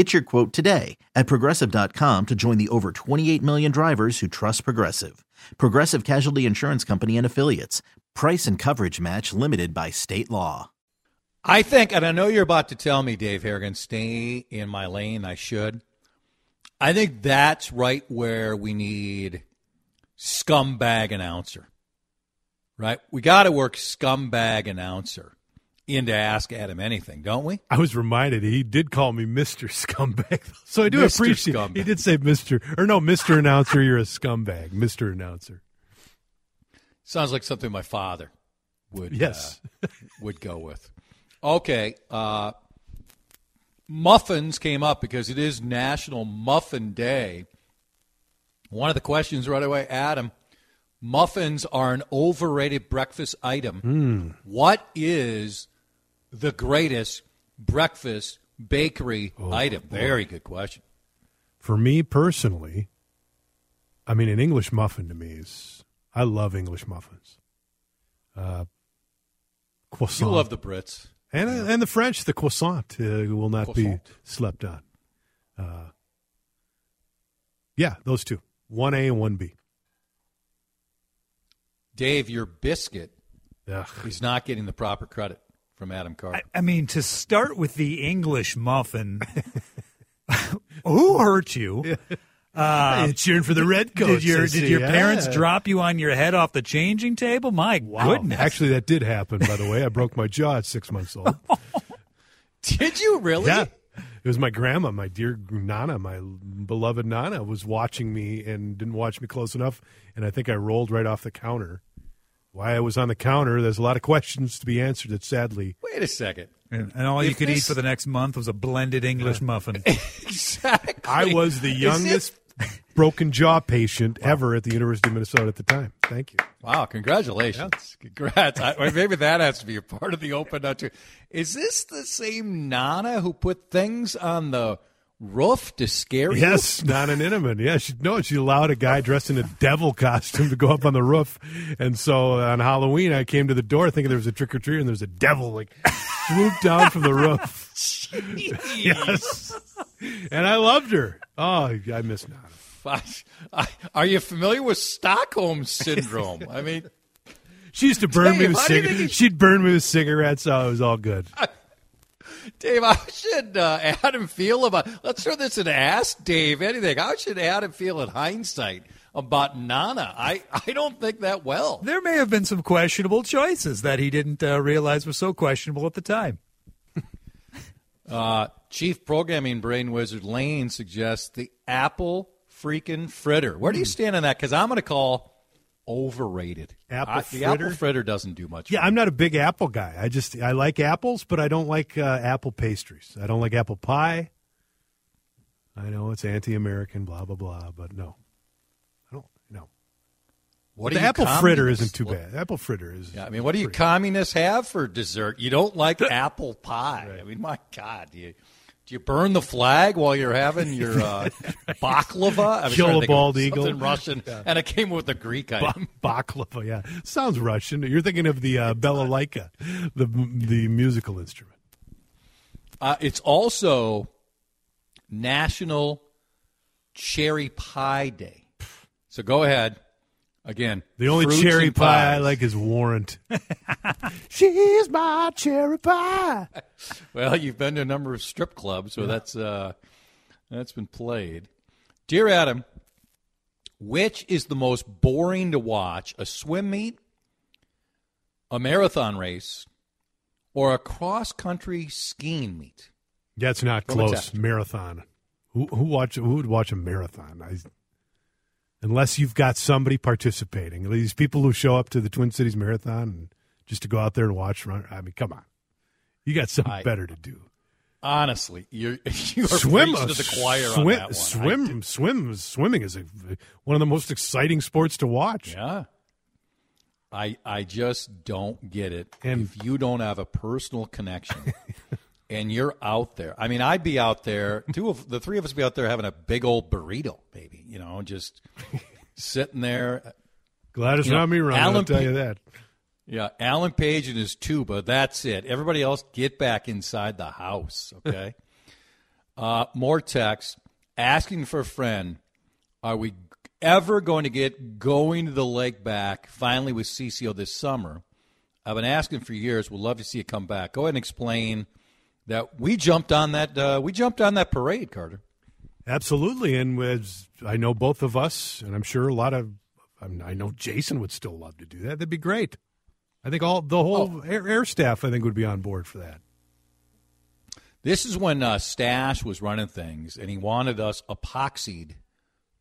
Get your quote today at progressive.com to join the over 28 million drivers who trust Progressive. Progressive Casualty Insurance Company and Affiliates. Price and coverage match limited by state law. I think, and I know you're about to tell me, Dave Harrigan, stay in my lane. I should. I think that's right where we need scumbag announcer. Right? We got to work scumbag announcer into Ask Adam Anything, don't we? I was reminded he did call me Mr. Scumbag. So I do Mr. appreciate Scumbag. He did say Mr. or no, Mr. Announcer, you're a scumbag. Mr. Announcer. Sounds like something my father would Yes. uh, would go with. Okay, uh, muffins came up because it is National Muffin Day. One of the questions right away, Adam. Muffins are an overrated breakfast item. What is the greatest breakfast bakery item? Very good question. For me personally, I mean, an English muffin to me is, I love English muffins. Uh, You love the Brits. and, uh, and the French, the croissant uh, will not Croissant. be slept on. Uh, yeah, those two. 1A and 1B. Dave, your biscuit Ugh. is not getting the proper credit from Adam Carter. I, I mean, to start with the English muffin, who hurt you? Uh, cheering for the red did your I did see. your Yeah. parents drop you on your head off the changing table? My Wow. goodness! Actually, that did happen, by the way. I broke my jaw at six months old. Did you really? Yeah. It was my grandma, my dear Nana, my beloved Nana, was watching me and didn't watch me close enough. And I think I rolled right off the counter. Why I was on the counter, there's a lot of questions to be answered that sadly. Wait a second. and, and all you If could eat for the next month was a blended English muffin. Exactly. I was the Is youngest broken jaw patient ever at the University of Minnesota at the time. Thank you. Wow, congratulations. Congrats. I, maybe that has to be a part of the open up too. Is this the same Nana who put things on the roof to scare you? Yes, Nana Inneman. Yeah, she no, she allowed a guy dressed in a devil costume to go up on the roof, and so on Halloween I came to the door thinking there was a trick or treat, and there's a devil like swooped down from the roof. yes, and I loved her. Oh, I miss Nana. I- I- Are you familiar with Stockholm syndrome? I mean, She used to burn me with you cigarettes. She'd burn me with cigarettes, so it was all good. Dave, how should uh, Adam feel about? Let's throw this in Ask Dave anything. How should Adam feel in hindsight about Nana? I, I don't think that well. there may have been some questionable choices that he didn't uh, realize were so questionable at the time. Uh, Chief Programming Brain Wizard Lane suggests the Apple freaking fritter. Where do you stand on that? Because I'm going to call overrated. Apple I- The apple fritter? fritter doesn't do much. Yeah, I'm not a big apple guy. I just I like apples, but I don't like uh, apple pastries. I don't like apple pie. I know it's anti-American, blah blah blah, but no, I don't. No, What the apple fritter isn't too bad. Apple fritter is. Yeah, I mean, what do you communists have for dessert? You don't like apple pie. I mean, my God, do you do you burn the flag while you're having your uh, baklava? I was Kill a bald something eagle. Russian, and it came with a Greek Ba- baklava, yeah, sounds Russian. You're thinking of the uh, balalaika, the the musical instrument. Uh, it's also National Cherry Pie Day. So go ahead. Again, The only cherry and pie I like is Warrant. She's my cherry pie. Well, you've been to a number of strip clubs, so that's uh, that's been played. Dear Adam, which is the most boring to watch? A swim meet, a marathon race or a cross country skiing meet? That's not Roman close. Marathon. Who who watch who would watch a marathon? I, unless you've got somebody participating. These people who show up to the Twin Cities Marathon and just to go out there and watch run. I mean, come on, you got something I- better to do. Honestly, you're you are swim, to the choir swim, on that one. swim, swim, swimming is a, one of the most exciting sports to watch. Yeah. I I just don't get it. And- if you don't have a personal connection and you're out there. I mean, I'd be out there, two of the three of us would be out there having a big old burrito, you know, just sitting there. Gladys You know, Rami run. I'll Alan tell Pa- you that. Yeah, Alan Page and his tuba, that's it. Everybody else get back inside the house, okay? uh, more text asking for a friend. Are we ever going to get going to the lake back finally with CCO this summer? I've been asking for years. We'd love to see it come back. Go ahead and explain that we jumped on that. Uh, we jumped on that parade, Carter. Absolutely, and as I know both of us, and I'm sure a lot of, I, know Jason would still love to do that. That'd be great. I think all the whole air, air staff, I think, would be on board for that. This is when uh, Stash was running things, and he wanted us epoxied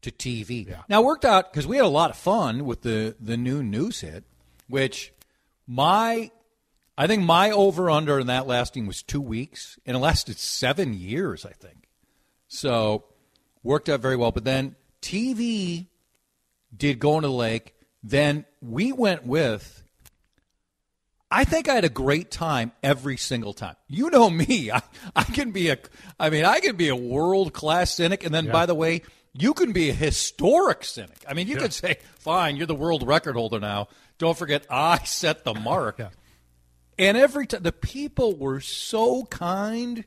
to TV. Now it worked out because we had a lot of fun with the the new news hit, which my I think my over under in that lasting was two weeks, and it lasted seven years, I think. So worked out very well. But then TV did go into the lake. Then we went with I think I had a great time every single time. You know me. I, I can be a I mean, I can be a world class cynic and then by the way, you can be a historic cynic. I mean, you could say, "Fine, you're the world record holder now. Don't forget I set the mark." And every time the people were so kind.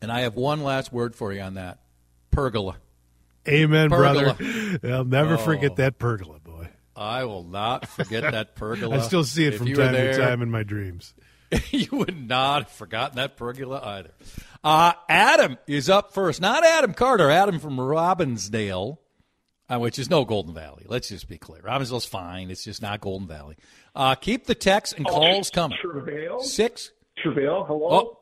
And I have one last word for you on that. Pergola. Amen, Pergola. brother. I'll never forget that pergola, boy. I will not forget that pergola. I still see it If from you were time to time in my dreams. you would not have forgotten that pergola either. Uh, Adam is up first. Not Adam Carter, Adam from Robbinsdale, uh, which is no Golden Valley. Let's just be clear. Robbinsdale's fine. It's just not Golden Valley. Uh, keep the texts and calls coming. Travail? Six. Travail, hello? Oh.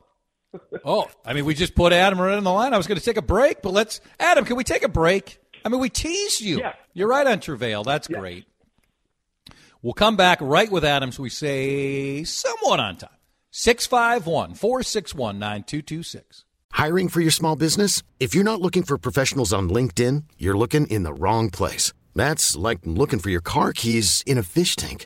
Oh, I mean, we just put Adam right in the line. I was going to take a break, but let's. Adam, can we take a break? I mean, we teased you. Yeah. You're right on Travail. That's great. We'll come back right with Adams. We say somewhat on time. 651 461 9226. Hiring for your small business? If you're not looking for professionals on LinkedIn, you're looking in the wrong place. That's like looking for your car keys in a fish tank.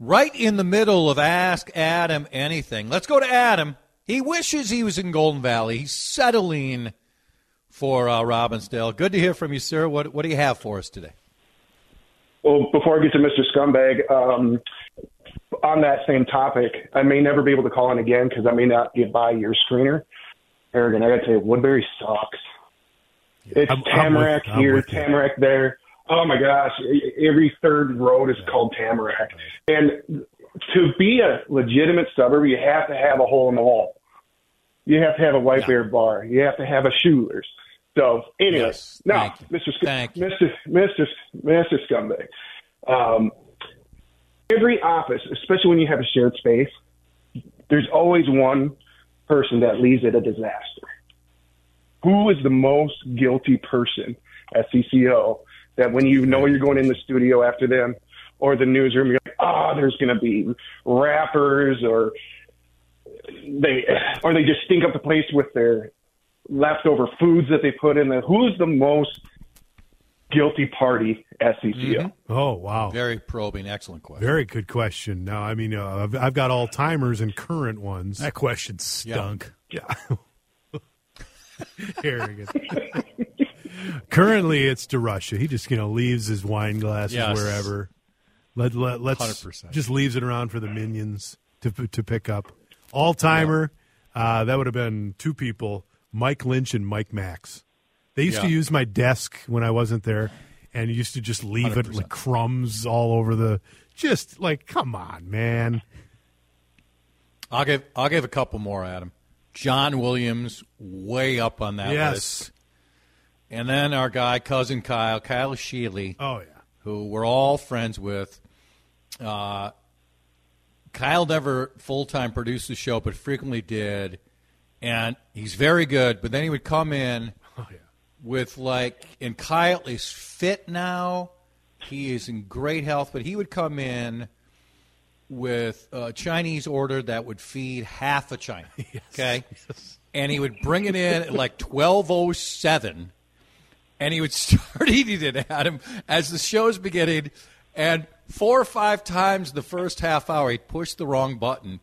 Right in the middle of Ask Adam Anything. Let's go to Adam. He wishes he was in Golden Valley. He's settling for uh, Robbinsdale. Good to hear from you, sir. What, what do you have for us today? Well, before I get to Mr. Scumbag, um, on that same topic, I may never be able to call in again because I may not get by your screener. Harrigan, I got to tell you, Woodbury sucks. It's I'm- I'm with- Tamarack I'm here, with you. Tamarack there. Oh my gosh, every third road is called Tamarack. And to be a legitimate suburb, you have to have a hole in the wall. you have to have a White Yeah. Bear bar. You have to have a Schuller's. So anyways, Yes, now. Mr. Sc- Mr. Mr. Mr. Scumbag, um, every office, especially when you have a shared space, there's always one person that leaves it a disaster. Who is the most guilty person at CCO that when you know you're going in the studio after them or the newsroom, you're like, oh, there's going to be rappers or they or they just stink up the place with their leftover foods that they put in there. Who's the most guilty party at CCO? Oh wow, Very probing. Excellent question. very good question. Now, I mean, uh, I've, I've got all timers and current ones. That question stunk. Yeah. Arrogant. Currently, it's DeRusha. He just you know leaves his wine glasses Yes. wherever. Let let let's 100%. just leaves it around for the minions to to pick up. All timer. Uh, that would have been two people: Mike Lynch and Mike Max. They used to use my desk when I wasn't there, and used to just leave it 100%. like crumbs all over the. Just like, come on, man. I'll give I'll give a couple more, Adam. John Williams, way up on that yes. list. And then our guy, cousin Kyle, Kyle Sheely, Oh yeah. who we're all friends with. Uh, Kyle never full time produced the show, but frequently did. And he's very good, but then he would come in Oh yeah. with like, and Kyle is fit now. He is in great health, but he would come in with a Chinese order that would feed half a China. Okay? And he would bring it in at like 1207 and he would start eating it at him as the show's beginning. And four or five times the first half hour, he'd push the wrong button.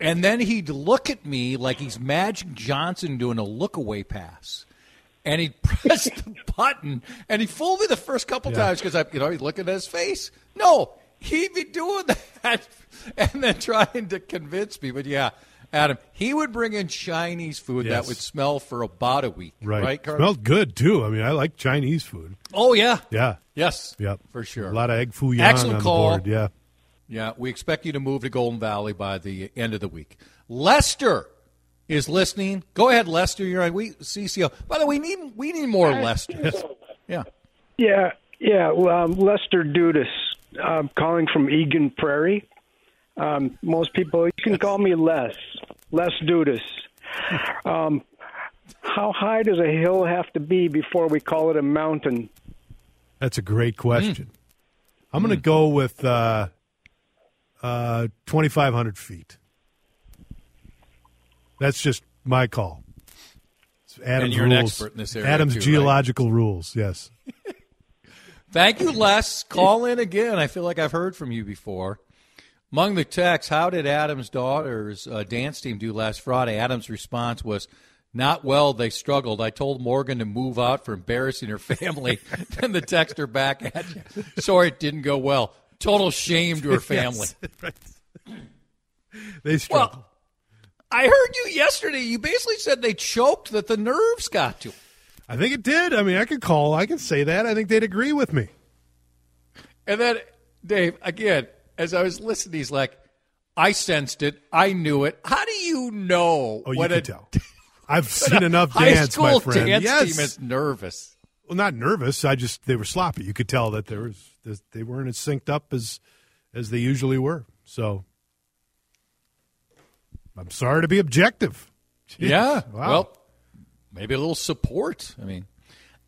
And then he'd look at me like he's Magic Johnson doing a look away pass. And he'd press the button, and he fooled me the first couple times because I, you know, he's looking at his face. No, he'd be doing that, and then trying to convince me. But yeah, Adam, he would bring in Chinese food Yes. that would smell for about a week. Right. Right. Carl? Smelled good too. I mean, I like Chinese food. Oh yeah. Yeah. Yes. Yep. For sure. A lot of egg foo young Excellent on call. the board. Yeah. Yeah, we expect you to move to Golden Valley by the end of the week. Lester is listening. Go ahead, Lester. You're on we CCO. By the way, we need we need more Lester. Yeah. Yeah, yeah. Well, um, Lester Dudas, um, calling from Eden Prairie. Um, most people, you can call me Les, Les Dudas. Um, how high does a hill have to be before we call it a mountain? That's a great question. I'm going to go with uh, uh, 2,500 feet. That's just my call. It's Adam's you're an rules. expert in this area, Adam's too, right? geological rules. Yes. Thank you, Les. Call in again. I feel like I've heard from you before. Among the texts, how did Adam's daughter's uh, dance team do last Friday? Adam's response was, not well. They struggled. I told Morgan to move out for embarrassing her family. then the texter back at you. Sorry, it didn't go well. Total shame to her family. Yes, right. They struggle. Well, I heard you yesterday. You basically said they choked, that the nerves got to. I think it did. I mean, I could call. I can say that. I think they'd agree with me. And then, Dave, again, as I was listening, he's like, I sensed it. I knew it. How do you know Oh, you can a, tell. I've seen enough high dance, school my friend. dance yes. team is nervous? well, not nervous. I just they were sloppy. You could tell that there was they weren't as synced up as as they usually were. So I'm sorry to be objective. Jeez. Yeah. Wow. Well, maybe a little support. I mean,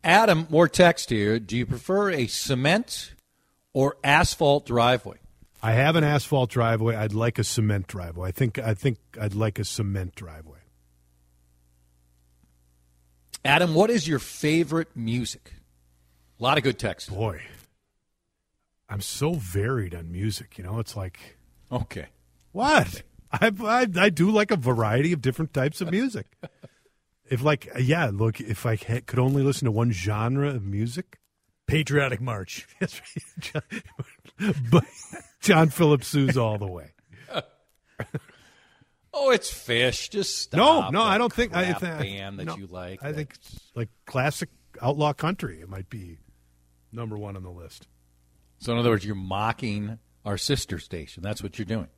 Adam, more text here. Do you prefer a cement or asphalt driveway? I have an asphalt driveway. I'd like a cement driveway. I think I think I'd like a cement driveway. Adam, what is your favorite music? A lot of good text. Boy, I'm so varied on music. You know, it's like Okay. What? I, I I do like a variety of different types of music. If like yeah, look, if I could only listen to one genre of music, Patriotic March. but John Philip Sousa all the way. oh, it's fish. Just stop. No, no, I don't think I think band that no, you like. I that... think like classic outlaw country. It might be number one on the list. So, in other words, you're mocking our sister station. That's what you're doing.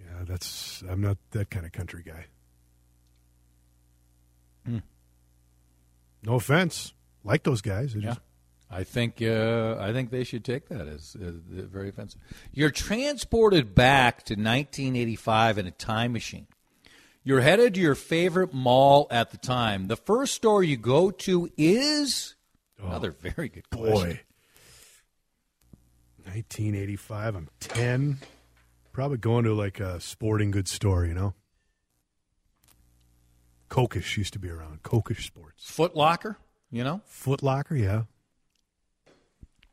Yeah, that's. I'm not that kind of country guy. Hmm. No offense like those guys. Yeah. I think uh, I think they should take that as uh, very offensive. You're transported back to 1985 in a time machine. You're headed to your favorite mall at the time. The first store you go to is oh, another very good question. Boy. 1985. I'm 10. Probably going to like a sporting goods store, you know. Kokesh used to be around. Kokesh Sports. Foot Locker, you know? Foot Locker, yeah.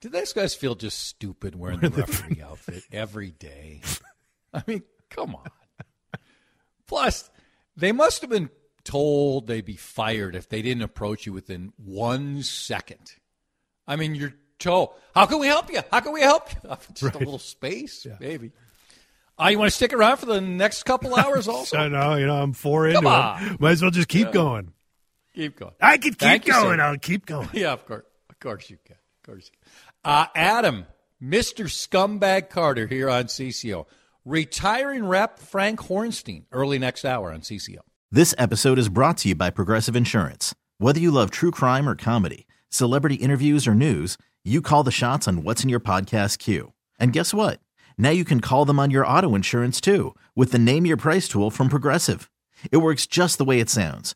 Did those guys feel just stupid wearing the referee outfit every day? I mean, come on. Plus, they must have been told they'd be fired if they didn't approach you within one second. I mean, you're told, how can we help you? How can we help you? Just right. a little space, yeah. maybe. Uh, you want to stick around for the next couple hours also? I know, you know, I'm four into it. Might as well just keep yeah. going. Keep going. I can keep Thank going. You, I'll keep going. Yeah, of course. Of course you can. Of course you can. Uh, Adam, Mr. Scumbag Carter here on CCO. Retiring rep Frank Hornstein, early next hour on CCO. This episode is brought to you by Progressive Insurance. Whether you love true crime or comedy, celebrity interviews or news, you call the shots on what's in your podcast queue. And guess what? Now you can call them on your auto insurance too with the Name Your Price tool from Progressive. It works just the way it sounds.